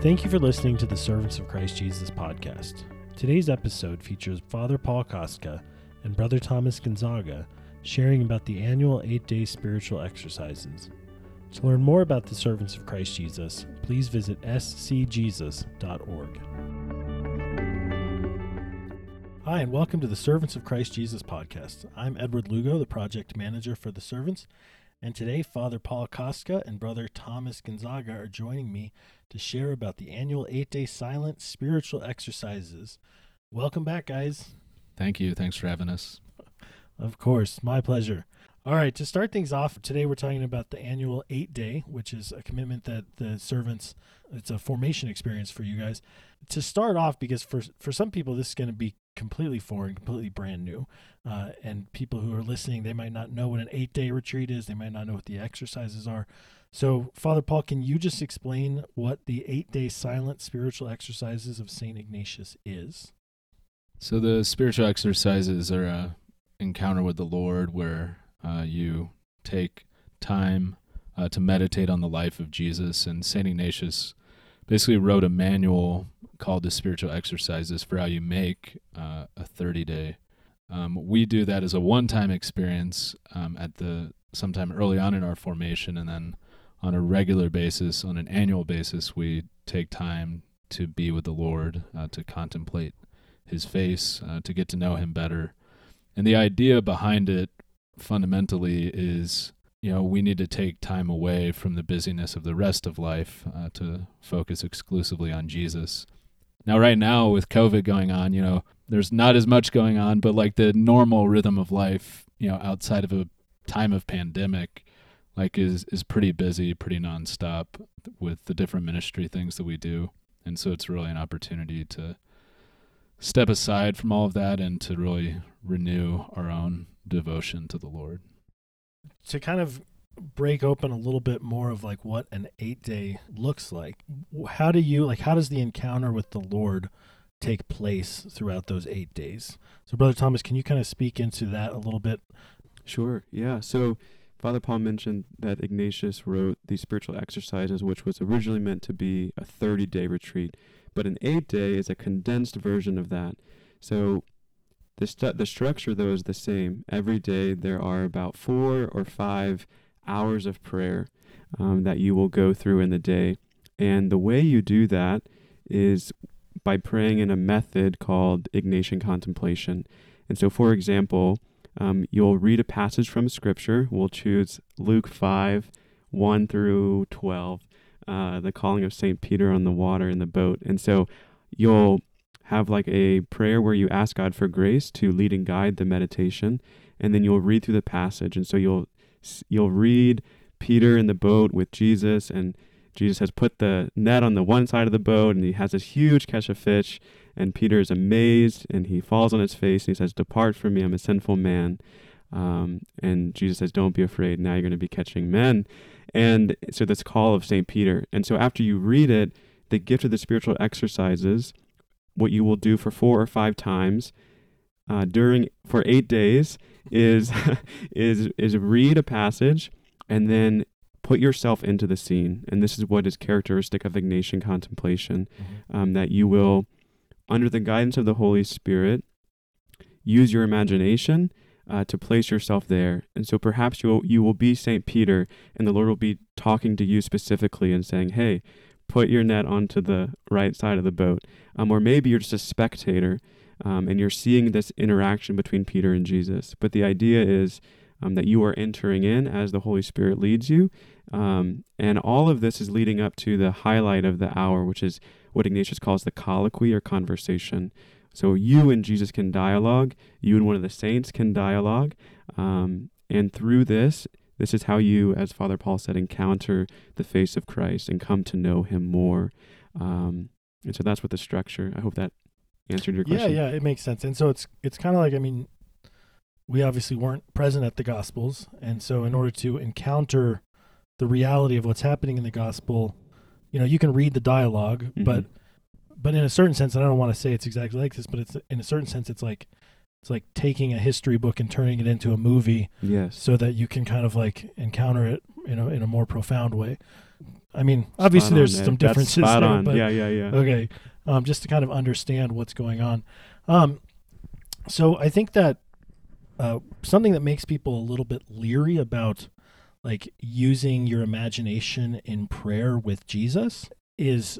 Thank you for listening to the Servants of Christ Jesus podcast. Today's episode features Father Paul Kostka and Brother Thomas Gonzaga sharing about the annual eight day spiritual exercises. To learn more about the Servants of Christ Jesus, please visit scjesus.org. Hi, and welcome to the Servants of Christ Jesus podcast. I'm Edward Lugo, the project manager for the Servants, and today Father Paul Kostka and Brother Thomas Gonzaga are joining me to share about the annual eight day silent spiritual exercises. Welcome back, guys. Thank you. Thanks for having us. Of course, my pleasure. All right, to start things off, today we're talking about the annual eight day, which is a commitment that the servants, it's a formation experience for you guys. To start off, because for, for some people, this is going to be completely foreign, completely brand new. Uh, and people who are listening, they might not know what an eight day retreat is, they might not know what the exercises are. So, Father Paul, can you just explain what the eight day silent spiritual exercises of St. Ignatius is? So, the spiritual exercises are a encounter with the Lord where uh, you take time uh, to meditate on the life of Jesus. And St. Ignatius basically wrote a manual called the Spiritual Exercises for how you make uh, a 30 day. Um, we do that as a one time experience um, at the sometime early on in our formation, and then on a regular basis, on an annual basis, we take time to be with the Lord, uh, to contemplate His face, uh, to get to know Him better. And the idea behind it fundamentally is you know, we need to take time away from the busyness of the rest of life uh, to focus exclusively on Jesus. Now, right now, with COVID going on, you know, there's not as much going on, but like the normal rhythm of life, you know, outside of a time of pandemic, like is is pretty busy, pretty nonstop with the different ministry things that we do, and so it's really an opportunity to step aside from all of that and to really renew our own devotion to the Lord. To kind of break open a little bit more of like what an eight day looks like, how do you like how does the encounter with the Lord take place throughout those eight days? So, Brother Thomas, can you kind of speak into that a little bit? Sure. Yeah. So, Father Paul mentioned that Ignatius wrote these spiritual exercises, which was originally meant to be a 30 day retreat, but an eight day is a condensed version of that. So, the, stu- the structure, though, is the same. Every day there are about four or five hours of prayer um, that you will go through in the day. And the way you do that is by praying in a method called Ignatian contemplation. And so, for example, um, you'll read a passage from Scripture. We'll choose Luke 5 1 through 12, uh, the calling of St. Peter on the water in the boat. And so, you'll have like a prayer where you ask God for grace to lead and guide the meditation, and then you'll read through the passage. And so you'll you'll read Peter in the boat with Jesus, and Jesus has put the net on the one side of the boat, and he has this huge catch of fish, and Peter is amazed, and he falls on his face, and he says, "Depart from me, I'm a sinful man." Um, and Jesus says, "Don't be afraid. Now you're going to be catching men." And so this call of Saint Peter, and so after you read it, the gift of the spiritual exercises what you will do for four or five times uh, during for eight days is is is read a passage and then put yourself into the scene and this is what is characteristic of ignatian contemplation mm-hmm. um, that you will under the guidance of the holy spirit use your imagination uh, to place yourself there and so perhaps you will, you will be saint peter and the lord will be talking to you specifically and saying hey put your net onto the right side of the boat. Um, or maybe you're just a spectator um, and you're seeing this interaction between Peter and Jesus. But the idea is um, that you are entering in as the Holy Spirit leads you. Um, and all of this is leading up to the highlight of the hour, which is what Ignatius calls the colloquy or conversation. So you and Jesus can dialogue, you and one of the saints can dialogue. Um, and through this, this is how you, as Father Paul said, encounter the face of Christ and come to know him more. Um, and so that's what the structure. I hope that answered your question. Yeah, yeah, it makes sense. And so it's it's kind of like I mean, we obviously weren't present at the Gospels, and so in order to encounter the reality of what's happening in the Gospel, you know, you can read the dialog mm-hmm. but but in a certain sense, and I don't want to say it's exactly like this, but it's in a certain sense, it's like it's like taking a history book and turning it into a movie yes so that you can kind of like encounter it you know in a more profound way I mean, obviously on, there's Ed. some differences spot there, on. but yeah, yeah, yeah. okay, um, just to kind of understand what's going on. Um, so I think that uh, something that makes people a little bit leery about like using your imagination in prayer with Jesus is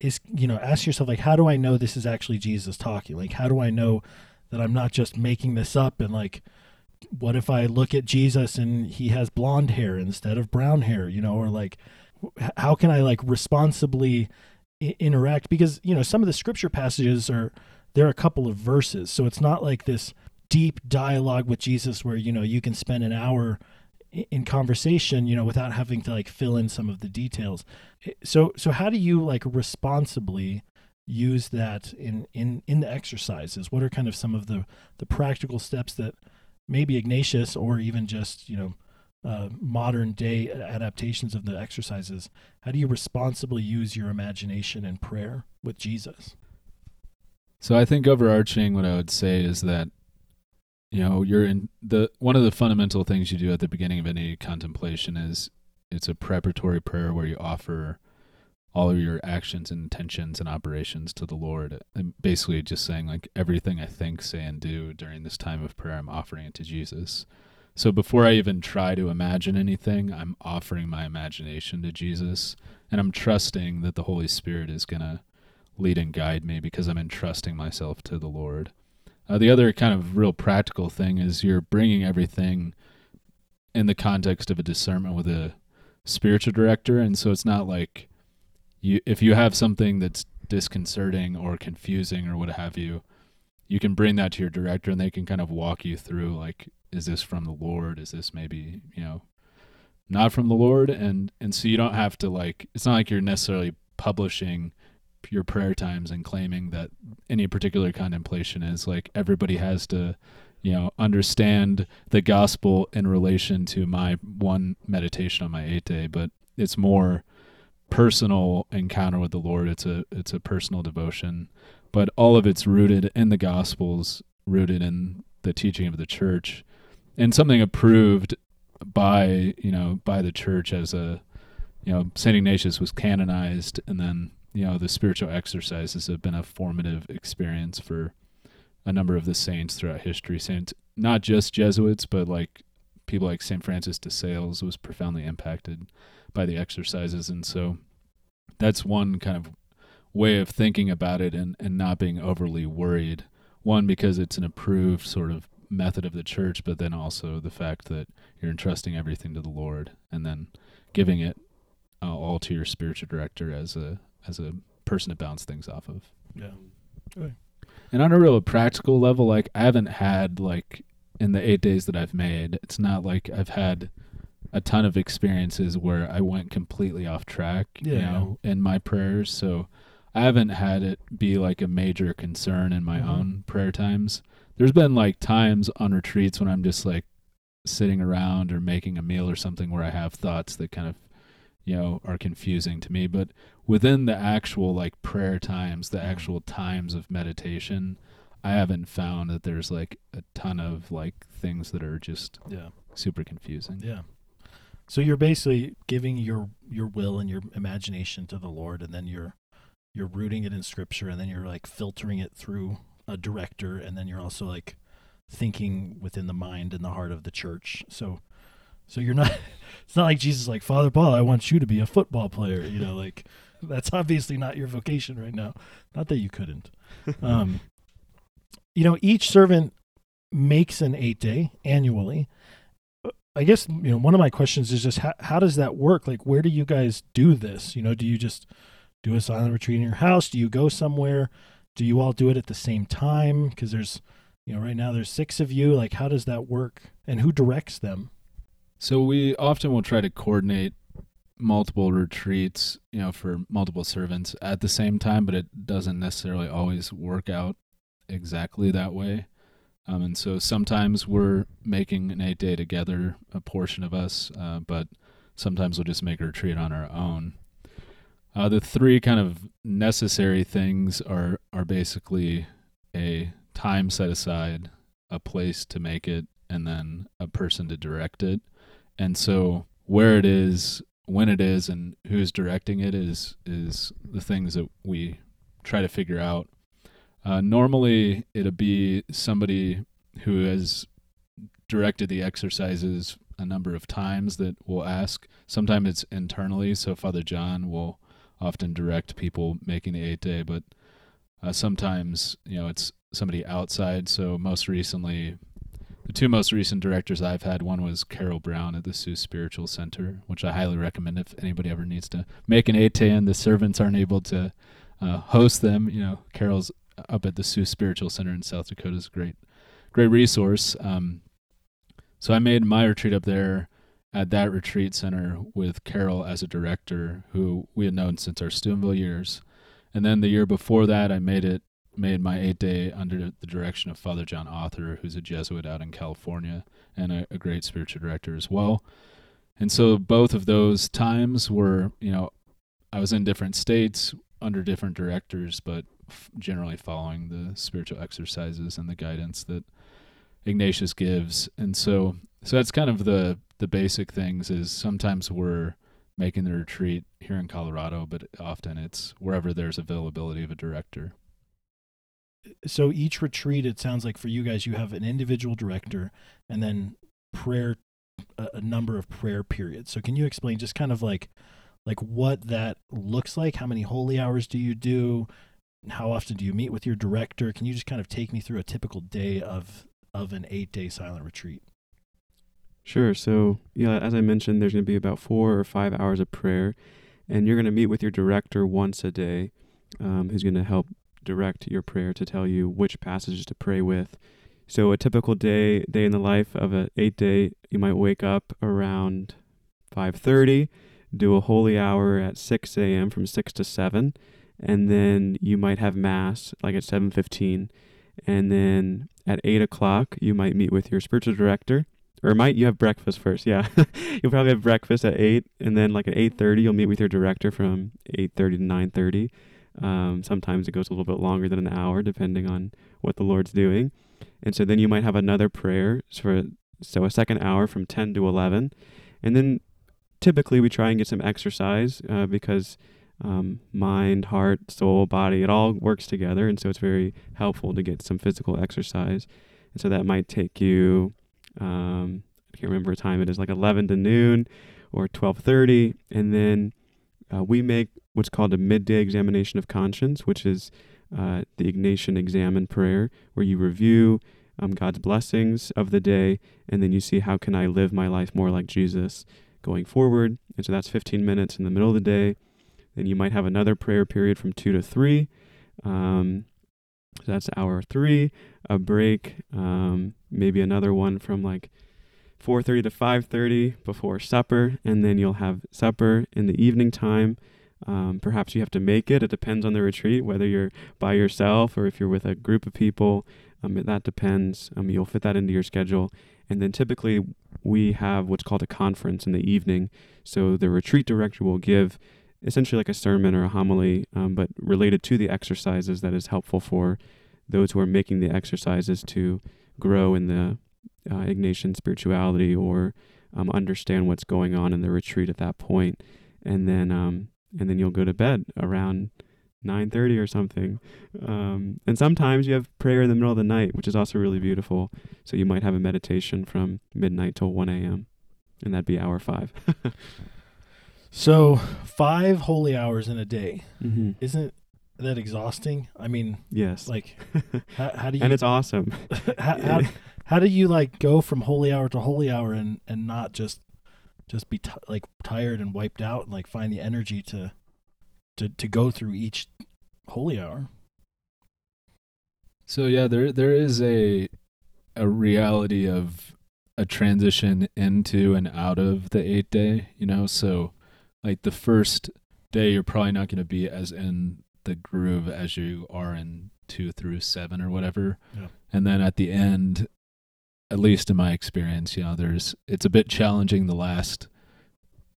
is you know ask yourself like how do I know this is actually Jesus talking? Like how do I know that I'm not just making this up and like what if I look at Jesus and he has blonde hair instead of brown hair, you know, or like how can I like responsibly I- interact because you know some of the scripture passages are there are a couple of verses so it's not like this deep dialogue with jesus where you know you can spend an hour in conversation you know without having to like fill in some of the details so so how do you like responsibly use that in in in the exercises what are kind of some of the the practical steps that maybe ignatius or even just you know uh, modern day adaptations of the exercises how do you responsibly use your imagination and prayer with Jesus? So I think overarching what I would say is that you know, you're in the one of the fundamental things you do at the beginning of any contemplation is it's a preparatory prayer where you offer all of your actions and intentions and operations to the Lord. And basically just saying like everything I think, say and do during this time of prayer I'm offering it to Jesus. So before I even try to imagine anything, I'm offering my imagination to Jesus and I'm trusting that the Holy Spirit is going to lead and guide me because I'm entrusting myself to the Lord. Uh, the other kind of real practical thing is you're bringing everything in the context of a discernment with a spiritual director, and so it's not like you if you have something that's disconcerting or confusing or what have you, you can bring that to your director, and they can kind of walk you through like, is this from the Lord? Is this maybe you know not from the Lord? And and so you don't have to like it's not like you're necessarily publishing your prayer times and claiming that any particular contemplation is like everybody has to you know understand the gospel in relation to my one meditation on my eight day. But it's more personal encounter with the lord. It's a it's a personal devotion. But all of it's rooted in the gospels rooted in the teaching of the church and something approved by you know by the church as a you know saint ignatius was canonized and then you know the spiritual exercises have been a formative experience for a number of the saints throughout history. Saint not just jesuits but like people like saint francis de sales was profoundly impacted by the exercises. And so that's one kind of way of thinking about it and, and not being overly worried. One because it's an approved sort of method of the church but then also the fact that you're entrusting everything to the lord and then giving it uh, all to your spiritual director as a as a person to bounce things off of. Yeah. And on a real practical level, like I haven't had like in the eight days that I've made, it's not like I've had a ton of experiences where I went completely off track, you know, in my prayers. So I haven't had it be like a major concern in my Mhm. own prayer times. There's been like times on retreats when I'm just like sitting around or making a meal or something where I have thoughts that kind of, you know, are confusing to me. But within the actual like prayer times, the Mhm. actual times of meditation, I haven't found that there's like a ton of like things that are just Yeah. super confusing. Yeah. So you're basically giving your your will and your imagination to the Lord and then you're you're rooting it in scripture and then you're like filtering it through a director and then you're also like thinking within the mind and the heart of the church. So so you're not it's not like Jesus is like Father Paul, I want you to be a football player, you know, like that's obviously not your vocation right now. Not that you couldn't. Um you know, each servant makes an 8 day annually. I guess you know one of my questions is just how how does that work? Like, where do you guys do this? You know, do you just do a silent retreat in your house? Do you go somewhere? Do you all do it at the same time? Because there's, you know, right now there's six of you. Like, how does that work? And who directs them? So we often will try to coordinate multiple retreats, you know, for multiple servants at the same time, but it doesn't necessarily always work out exactly that way. Um, and so sometimes we're making an eight day together, a portion of us, uh, but sometimes we'll just make a retreat on our own. Uh, the three kind of necessary things are are basically a time set aside, a place to make it, and then a person to direct it. And so where it is when it is and who's directing it is is the things that we try to figure out. Uh, normally, it'll be somebody who has directed the exercises a number of times that will ask. Sometimes it's internally, so Father John will often direct people making the eight day, but uh, sometimes you know it's somebody outside. So most recently, the two most recent directors I've had, one was Carol Brown at the Sioux Spiritual Center, which I highly recommend if anybody ever needs to make an and the servants aren't able to uh, host them. You know, Carol's up at the Sioux Spiritual Center in South Dakota is a great, great resource. Um, so I made my retreat up there at that retreat center with Carol as a director, who we had known since our Steubenville years. And then the year before that, I made it made my eight day under the direction of Father John Author, who's a Jesuit out in California and a, a great spiritual director as well. And so both of those times were, you know, I was in different states under different directors, but f- generally following the spiritual exercises and the guidance that Ignatius gives. And so so that's kind of the the basic things is sometimes we're making the retreat here in Colorado, but often it's wherever there's availability of a director. So each retreat, it sounds like for you guys, you have an individual director and then prayer, a, a number of prayer periods. So can you explain just kind of like, like what that looks like? How many holy hours do you do? How often do you meet with your director? Can you just kind of take me through a typical day of of an eight day silent retreat? Sure. So, yeah, as I mentioned, there's going to be about four or five hours of prayer, and you're going to meet with your director once a day, um, who's going to help direct your prayer to tell you which passages to pray with. So, a typical day day in the life of an eight day, you might wake up around 5:30, do a holy hour at 6 a.m. from 6 to 7, and then you might have mass like at 7:15, and then at 8 o'clock you might meet with your spiritual director or might you have breakfast first? Yeah, you'll probably have breakfast at eight, and then like at eight thirty, you'll meet with your director from eight thirty to nine thirty. Um, sometimes it goes a little bit longer than an hour, depending on what the Lord's doing. And so then you might have another prayer for so a second hour from ten to eleven, and then typically we try and get some exercise uh, because um, mind, heart, soul, body, it all works together, and so it's very helpful to get some physical exercise. And so that might take you um, I can't remember what time it is, like 11 to noon or 12:30, and then uh, we make what's called a midday examination of conscience, which is uh, the Ignatian examen prayer, where you review um, God's blessings of the day, and then you see how can I live my life more like Jesus going forward. And so that's 15 minutes in the middle of the day. Then you might have another prayer period from two to three. Um, so that's hour three, a break, um, maybe another one from like 4:30 to 5:30 before supper, and then you'll have supper in the evening time. Um, perhaps you have to make it. It depends on the retreat, whether you're by yourself or if you're with a group of people. Um, that depends. Um, you'll fit that into your schedule. And then typically we have what's called a conference in the evening. So the retreat director will give essentially like a sermon or a homily, um, but related to the exercises that is helpful for those who are making the exercises to grow in the uh, Ignatian spirituality or um, understand what's going on in the retreat at that point, and then um, and then you'll go to bed around 9:30 or something. Um, and sometimes you have prayer in the middle of the night, which is also really beautiful. So you might have a meditation from midnight till 1 a.m. and that'd be hour five. So five holy hours in a day. mm-hmm. Isn't that exhausting? I mean, Yes. like, how, how do you and it's awesome. how, how, how do you like go from holy hour to holy hour and and not just just be t- like tired and wiped out and like find the energy to to to go through each holy hour? So yeah, there there is a a reality of a transition into and out of the eight day, you know. So like the first day, you're probably not going to be as in the groove as you are in two through seven or whatever. Yeah. And then at the end, at least in my experience, you know, there's it's a bit challenging the last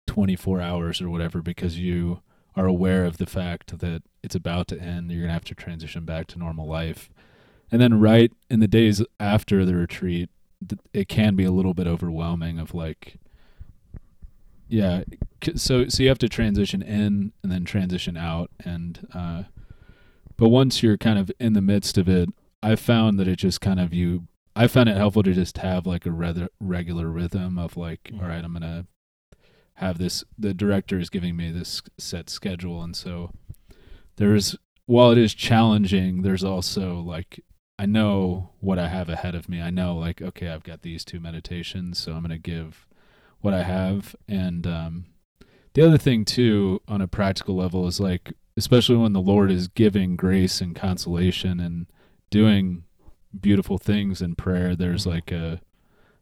24 hours or whatever because you are aware of the fact that it's about to end. You're going to have to transition back to normal life. And then right in the days after the retreat, it can be a little bit overwhelming of like yeah. So so you have to transition in and then transition out, and uh, but once you're kind of in the midst of it, I found that it just kind of you. I found it helpful to just have like a rather regular rhythm of like, Mhm. all right, I'm gonna have this. The director is giving me this set schedule, and so there's while it is challenging, there's also like I know what I have ahead of me. I know like okay, I've got these two meditations, so I'm gonna give what I have. And um, the other thing too, on a practical level, is like especially when the Lord is giving grace and consolation and doing beautiful things in prayer. There's like a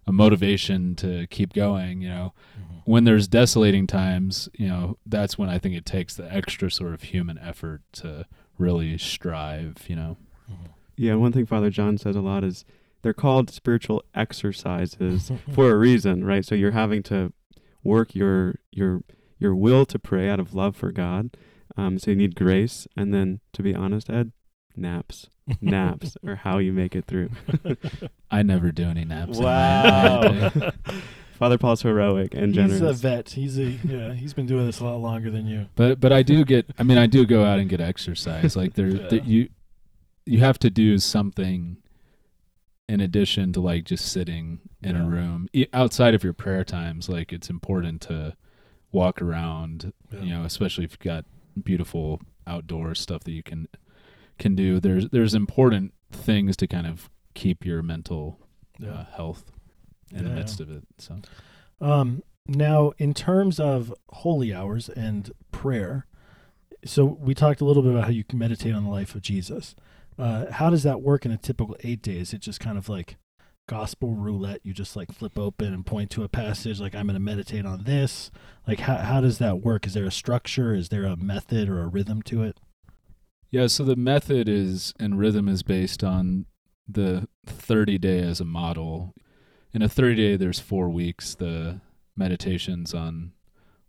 a motivation to keep going. You know, Mhm. when there's desolating times, you know, that's when I think it takes the extra sort of human effort to really strive, you know. Mhm. Yeah, one thing Father John says a lot is they're called spiritual exercises for a reason, right? So you're having to work your your your will to pray out of love for God. Um, so you need grace, and then to be honest, Ed, naps, naps or how you make it through. I never do any naps. in my- my day. Father Paul's heroic and generous. He's a vet. He's a yeah. He's been doing this a lot longer than you. But but I do get. I mean, I do go out and get exercise. Like there, Yeah. there you you have to do something in addition to like just sitting in Yeah. a room outside of your prayer times. Like it's important to walk around. Yeah. You know, especially if you've got beautiful outdoor stuff that you can can do. There's there's important things to kind of keep your mental Yeah. uh, health in the midst of it. So Um, now, in terms of holy hours and prayer, so we talked a little bit about how you can meditate on the life of Jesus. Uh, how does that work in a typical eight day? Is it just kind of like gospel roulette? You just like flip open and point to a passage, like I'm going to meditate on this. Like, how how does that work? Is there a structure? Is there a method or a rhythm to it? Yeah, so the method is and rhythm is based on the 30 day as a model. In a 30 day, there's four weeks. The meditations on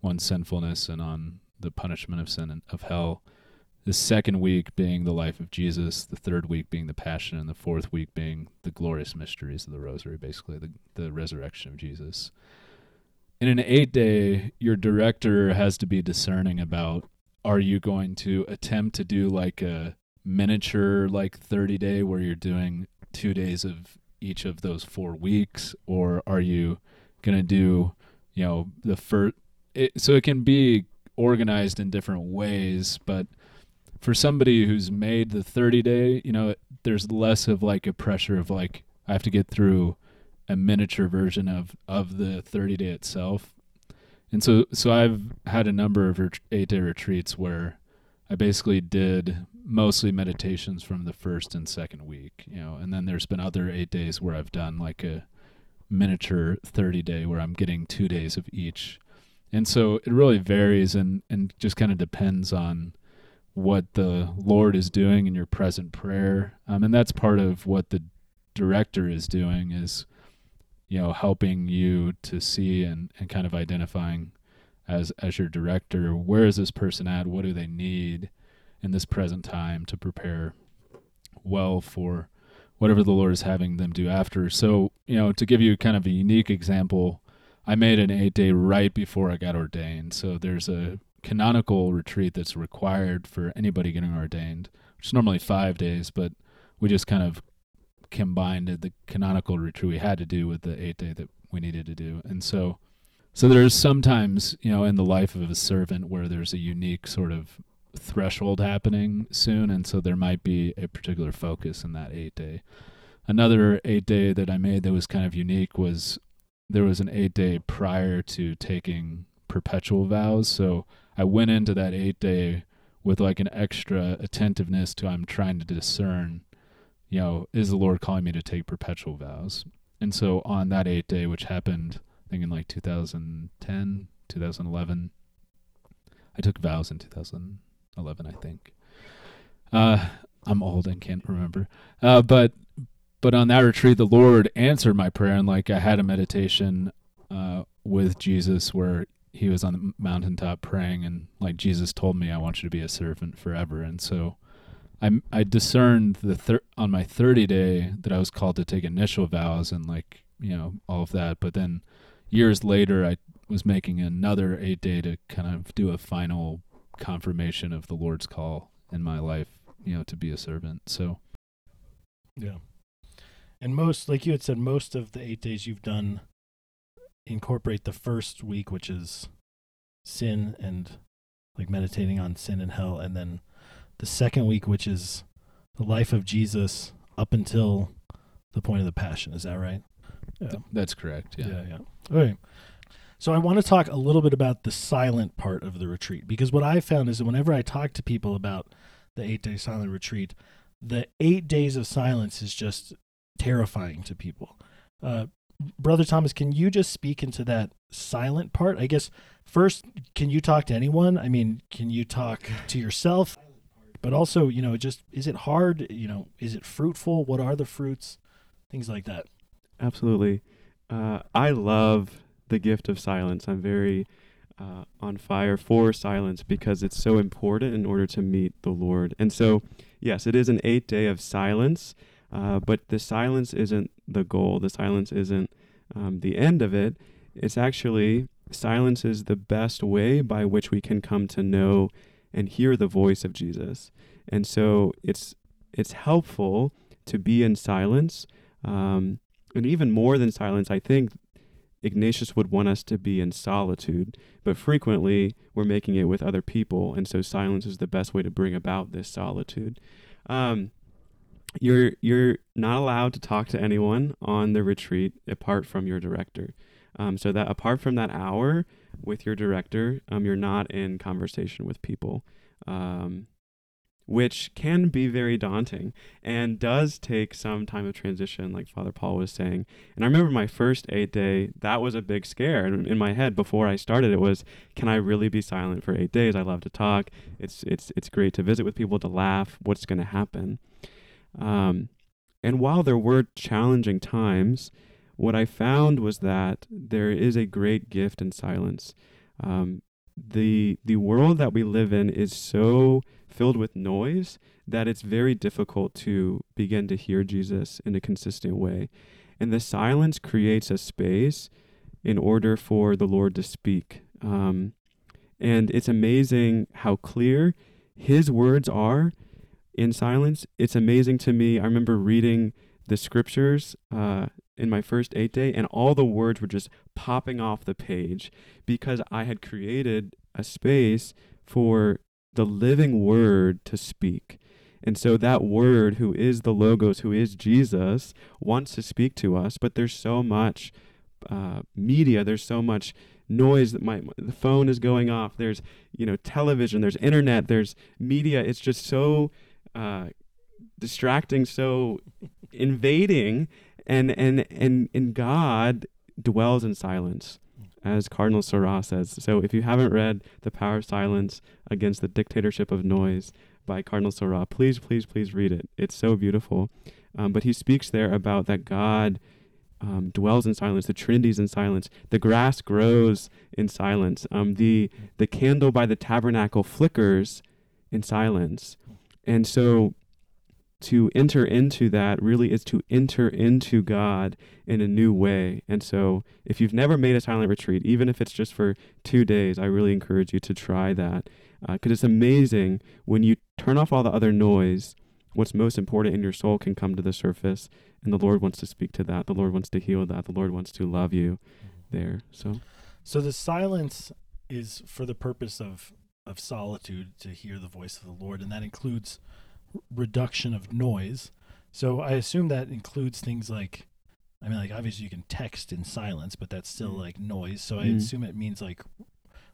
one's sinfulness and on the punishment of sin and of hell. The second week being the life of Jesus, the third week being the passion, and the fourth week being the glorious mysteries of the rosary, basically the, the resurrection of Jesus. In an eight day, your director has to be discerning about are you going to attempt to do like a miniature like 30 day where you're doing two days of each of those four weeks or are you going to do you know the first it, so it can be organized in different ways but for somebody who's made the 30 day you know there's less of like a pressure of like i have to get through a miniature version of of the 30 day itself and so so I've had a number of ret- eight day retreats where I basically did mostly meditations from the first and second week, you know, and then there's been other eight days where I've done like a miniature 30 day where I'm getting two days of each. And so it really varies and, and just kind of depends on what the Lord is doing in your present prayer. Um, and that's part of what the director is doing is you know helping you to see and, and kind of identifying as as your director where is this person at? What do they need in this present time to prepare well for whatever the lord is having them do after? So you know to give you kind of a unique example i made an eight day right before i got ordained. So there's a canonical retreat that's required for anybody getting ordained which is normally five days but we just kind of combined the canonical retreat we had to do with the eight day that we needed to do. And so so there's sometimes, you know, in the life of a servant where there's a unique sort of threshold happening soon and so there might be a particular focus in that eight day. Another eight day that I made that was kind of unique was there was an eight day prior to taking perpetual vows. So I went into that eight day with like an extra attentiveness to I'm trying to discern you know, is the Lord calling me to take perpetual vows? And so on that eight day, which happened, I think in like 2010, 2011, I took vows in 2011, I think. Uh, I'm old and can't remember. Uh, but but on that retreat, the Lord answered my prayer, and like I had a meditation uh, with Jesus where he was on the mountaintop praying, and like Jesus told me, I want you to be a servant forever, and so. I I discerned the thir- on my 30 day that I was called to take initial vows and like you know all of that, but then years later I was making another eight day to kind of do a final confirmation of the Lord's call in my life, you know, to be a servant. So, Yeah. And most, like you had said, most of the eight days you've done incorporate the first week, which is sin and like meditating on sin and hell, and then the second week, which is the life of Jesus up until the point of the passion. Is that right? Yeah. that's correct. Yeah. Yeah, yeah. Okay. So I want to talk a little bit about the silent part of the retreat because what I found is that whenever I talk to people about the eight day silent retreat, the eight days of silence is just terrifying to people. Uh, Brother Thomas, can you just speak into that silent part? I guess first, can you talk to anyone? I mean, can you talk to yourself? But also, you know, just is it hard? You know, is it fruitful? What are the fruits? Things like that. Absolutely. Uh, I love the gift of silence. I'm very uh, on fire for silence because it's so important in order to meet the Lord. And so, yes, it is an eight day of silence, uh, but the silence isn't the goal. The silence isn't um, the end of it. It's actually, silence is the best way by which we can come to know and hear the voice of Jesus. And so it's it's helpful to be in silence. Um, and even more than silence, I think Ignatius would want us to be in solitude, but frequently we're making it with other people, and so silence is the best way to bring about this solitude. Um, you're you're not allowed to talk to anyone on the retreat apart from your director. Um, so that apart from that hour with your director, um, you're not in conversation with people. Um, which can be very daunting and does take some time of transition, like Father Paul was saying. And I remember my first eight day, that was a big scare in, in my head before I started. It was, can I really be silent for eight days? I love to talk. It's it's it's great to visit with people, to laugh. What's going to happen? Um, and while there were challenging times, what I found was that there is a great gift in silence. Um, the the world that we live in is so filled with noise that it's very difficult to begin to hear Jesus in a consistent way. And the silence creates a space in order for the Lord to speak. Um, and it's amazing how clear his words are in silence. It's amazing to me. I remember reading the scriptures uh, in my first eight day, and all the words were just popping off the page because I had created a space for the living word to speak. And so that word, who is the Logos, who is Jesus, wants to speak to us, but there's so much uh, media, there's so much noise that my the phone is going off. There's you know television, there's internet, there's media. It's just so uh, distracting, so invading, and and and and God dwells in silence as Cardinal Sarah says. So if you haven't read The Power of Silence Against the Dictatorship of Noise by Cardinal Sarah, please, please, please read it. It's so beautiful. Um, but he speaks there about that God um, dwells in silence. The Trinity's in silence. The grass grows in silence. Um, the the candle by the tabernacle flickers in silence. And so to enter into that really is to enter into God in a new way. And so, if you've never made a silent retreat, even if it's just for two days, I really encourage you to try that because uh, it's amazing when you turn off all the other noise. What's most important in your soul can come to the surface, and the Lord wants to speak to that. The Lord wants to heal that. The Lord wants to love you there. So, So the silence is for the purpose of of solitude to hear the voice of the Lord, and that includes reduction of noise. So I assume that includes things like, I mean, like obviously you can text in silence, but that's still Mm. like noise. So I Mm. assume it means like,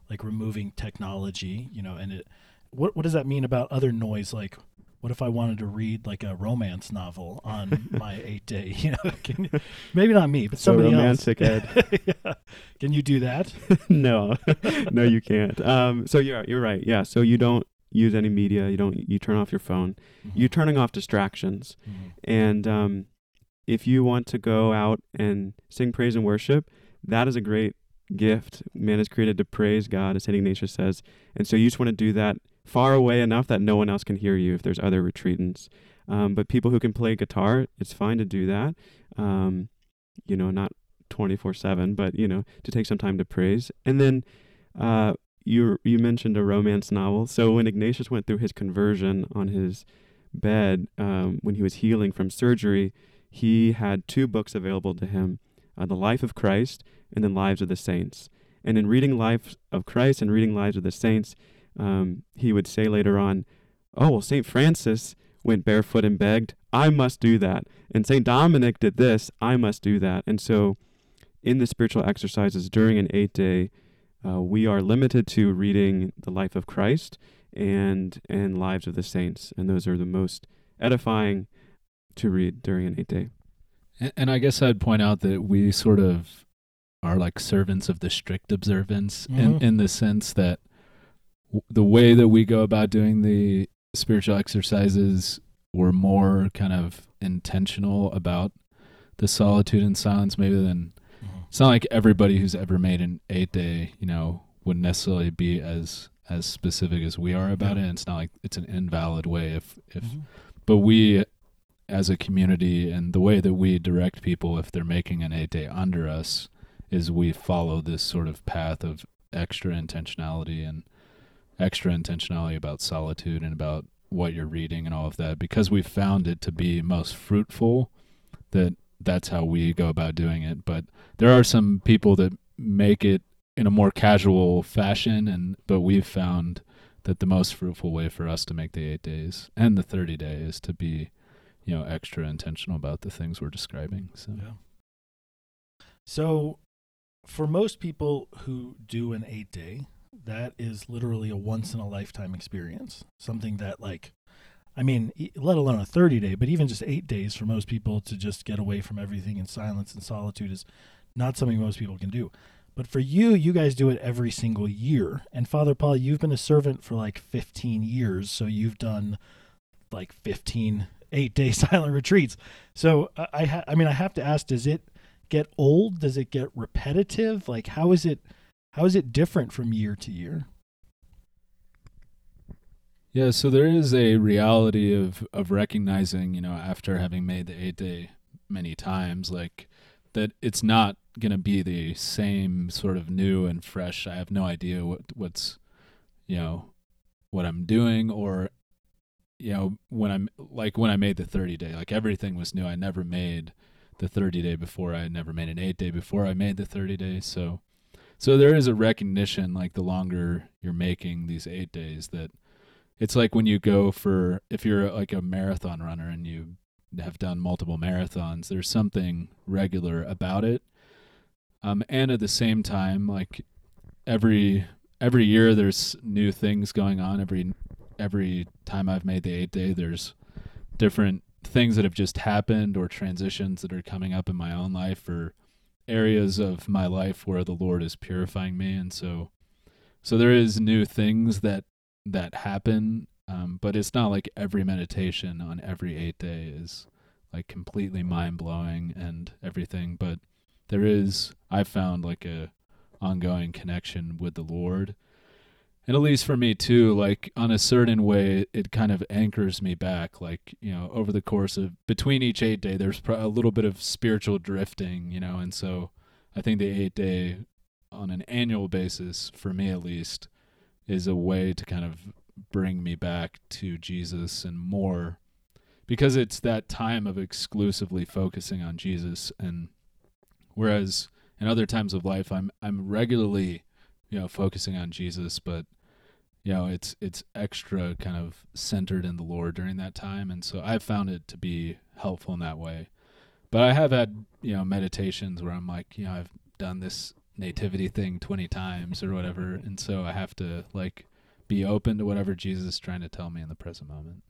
like removing technology, you know. And it, what what does that mean about other noise? Like, what if I wanted to read like a romance novel on my eight day? You know, can you, maybe not me, but So somebody romantic, else. yeah. Can you do that? no, no, you can't. Um, so you're you're right. Yeah. So you don't use any media. You don't. You turn off your phone. You're turning off distractions. Mhm. And um, if you want to go out and sing praise and worship, that is a great gift. Man is created to praise God, as St. Ignatius says. And so you just want to do that far away enough that no one else can hear you if there's other retreatants. Um, but people who can play guitar, it's fine to do that. Um, you know, not 24 7, but, you know, to take some time to praise. And then uh, you, you mentioned a romance novel. So when Ignatius went through his conversion on his bed um, when he was healing from surgery, he had two books available to him uh, The Life of Christ and then Lives of the Saints. And in reading Life of Christ and reading Lives of the Saints, um, he would say later on, Oh, well, St. Francis went barefoot and begged. I must do that. And St. Dominic did this. I must do that. And so, in the spiritual exercises during an eight day, uh, we are limited to reading the life of Christ and and lives of the saints, and those are the most edifying to read during an eight day. And, and I guess I'd point out that we sort of are like servants of the strict observance Mhm. in, in the sense that w- the way that we go about doing the spiritual exercises, we're more kind of intentional about the solitude and silence maybe than Mhm. it's not like everybody who's ever made an eight day, you know, would necessarily be as as specific as we are about Yeah. it. It's not like it's an invalid way if if Mhm. but we as a community and the way that we direct people if they're making an eight day under us is we follow this sort of path of extra intentionality and extra intentionality about solitude and about what you're reading and all of that because we found it to be most fruitful that that's how we go about doing it but there are some people that make it in a more casual fashion and but we've found that the most fruitful way for us to make the 8 days and the 30 day is to be you know extra intentional about the things we're describing so Yeah. So, for most people who do an eight day, that is literally a once in a lifetime experience. Something that, like, I mean, let alone a 30 day, but even just eight days for most people to just get away from everything in silence and solitude is not something most people can do. But for you, you guys do it every single year. And Father Paul, you've been a servant for like 15 years. So you've done like 15 eight day silent retreats. So I, I, ha- I mean, I have to ask: Does it get old? Does it get repetitive? Like, how is it? How is it different from year to year? Yeah, so there is a reality of of recognizing, you know, after having made the eight day many times, like that it's not gonna be the same sort of new and fresh. I have no idea what what's, you know, what I'm doing or, you know, when I'm like when I made the thirty day, like everything was new. I never made the thirty day before. I never made an eight day before I made the thirty day. So, so there is a recognition, like the longer you're making these eight days, that it's like when you go for if you're like a marathon runner and you have done multiple marathons there's something regular about it. Um and at the same time like every every year there's new things going on. Every every time I've made the 8 day there's different things that have just happened or transitions that are coming up in my own life or areas of my life where the Lord is purifying me. And so so there is new things that that happen um, but it's not like every meditation on every eight day is like completely mind blowing and everything but there is I've found like a ongoing connection with the lord and at least for me too like on a certain way it kind of anchors me back like you know over the course of between each eight day there's a little bit of spiritual drifting you know and so i think the eight day on an annual basis for me at least is a way to kind of bring me back to Jesus and more because it's that time of exclusively focusing on Jesus. And whereas in other times of life I'm I'm regularly you know focusing on Jesus but you know it's it's extra kind of centered in the Lord during that time and so I've found it to be helpful in that way but I have had you know meditations where I'm like you know I've done this nativity thing 20 times or whatever and so I have to like be open to whatever Jesus is trying to tell me in the present moment.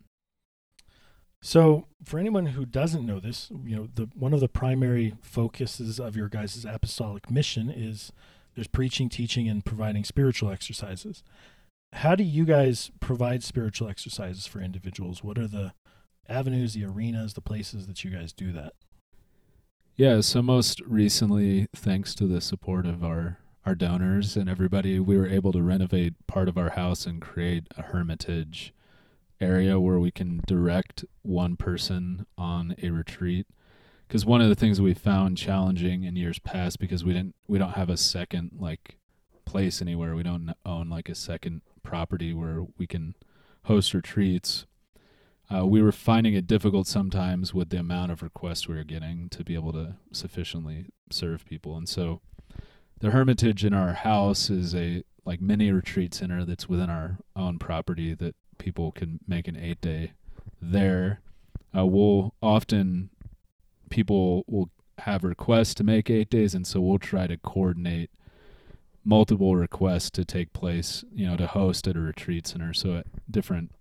So, for anyone who doesn't know this, you know, the one of the primary focuses of your guys' apostolic mission is there's preaching, teaching, and providing spiritual exercises. How do you guys provide spiritual exercises for individuals? What are the avenues, the arenas, the places that you guys do that? Yeah, so most recently, thanks to the support of our our donors and everybody, we were able to renovate part of our house and create a hermitage area where we can direct one person on a retreat because one of the things we found challenging in years past because we didn't we don't have a second like place anywhere we don't own like a second property where we can host retreats. Uh, we were finding it difficult sometimes with the amount of requests we were getting to be able to sufficiently serve people. And so the hermitage in our house is a like mini retreat center that's within our own property that people can make an eight day there. Uh, we'll often people will have requests to make eight days, and so we'll try to coordinate multiple requests to take place, you know, to host at a retreat center. So at different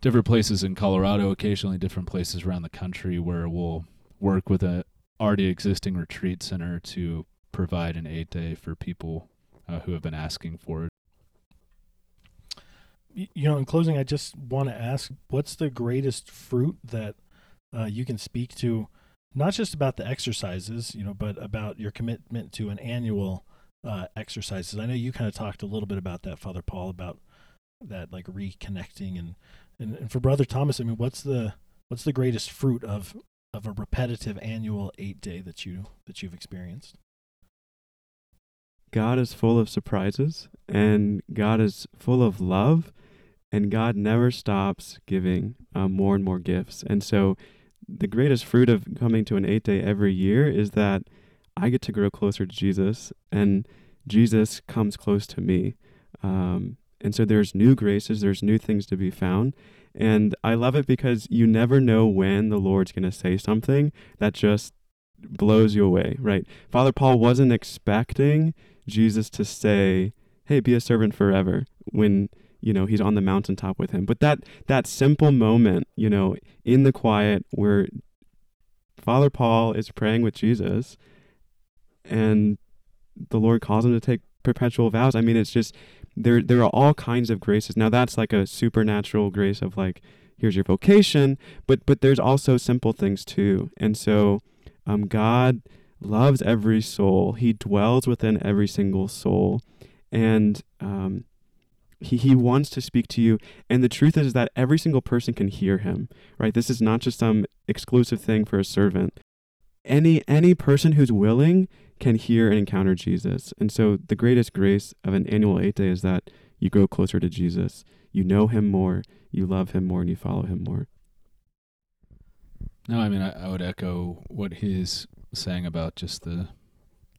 different places in Colorado, occasionally different places around the country where we'll work with a already existing retreat center to provide an eight day for people uh, who have been asking for it. You know, in closing, I just want to ask, what's the greatest fruit that uh, you can speak to not just about the exercises, you know, but about your commitment to an annual uh, exercises. I know you kind of talked a little bit about that, Father Paul, about that like reconnecting and, and and for Brother Thomas. I mean, what's the what's the greatest fruit of of a repetitive annual eight day that you that you've experienced? God is full of surprises and God is full of love and God never stops giving um, more and more gifts. And so the greatest fruit of coming to an eight day every year is that I get to grow closer to Jesus and Jesus comes close to me. Um, and so there's new graces, there's new things to be found. And I love it because you never know when the Lord's going to say something that just blows you away, right? Father Paul wasn't expecting Jesus to say, hey, be a servant forever when you know he's on the mountaintop with him but that that simple moment you know in the quiet where father paul is praying with jesus and the lord calls him to take perpetual vows i mean it's just there there are all kinds of graces now that's like a supernatural grace of like here's your vocation but but there's also simple things too and so um god loves every soul he dwells within every single soul and um he, he wants to speak to you. And the truth is that every single person can hear him, right? This is not just some exclusive thing for a servant. Any, any person who's willing can hear and encounter Jesus. And so the greatest grace of an annual eight day is that you grow closer to Jesus. You know him more, you love him more, and you follow him more. No, I mean I, I would echo what he's saying about just the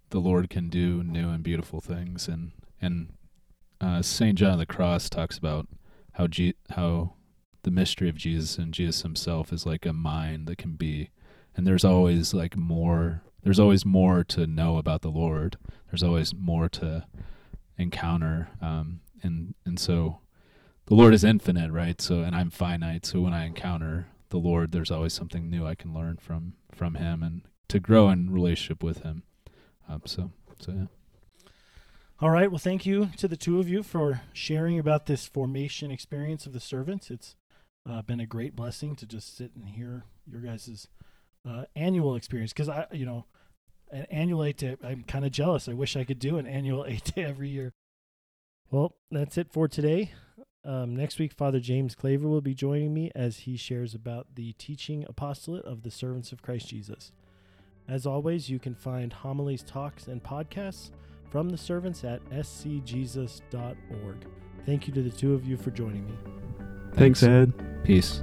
the Lord can do new and beautiful things and and uh, Saint John of the Cross talks about how G- how the mystery of Jesus and Jesus Himself is like a mind that can be, and there's always like more. There's always more to know about the Lord. There's always more to encounter, um, and and so the Lord is infinite, right? So and I'm finite. So when I encounter the Lord, there's always something new I can learn from from Him and to grow in relationship with Him. Um, so so yeah. All right. Well, thank you to the two of you for sharing about this formation experience of the servants. It's uh, been a great blessing to just sit and hear your guys' uh, annual experience because I, you know, an annual eight day, I'm kind of jealous. I wish I could do an annual eight day every year. Well, that's it for today. Um, next week, Father James Claver will be joining me as he shares about the teaching apostolate of the servants of Christ Jesus. As always, you can find homilies, talks, and podcasts from the servants at scjesus.org. Thank you to the two of you for joining me. Thanks, Ed. Peace.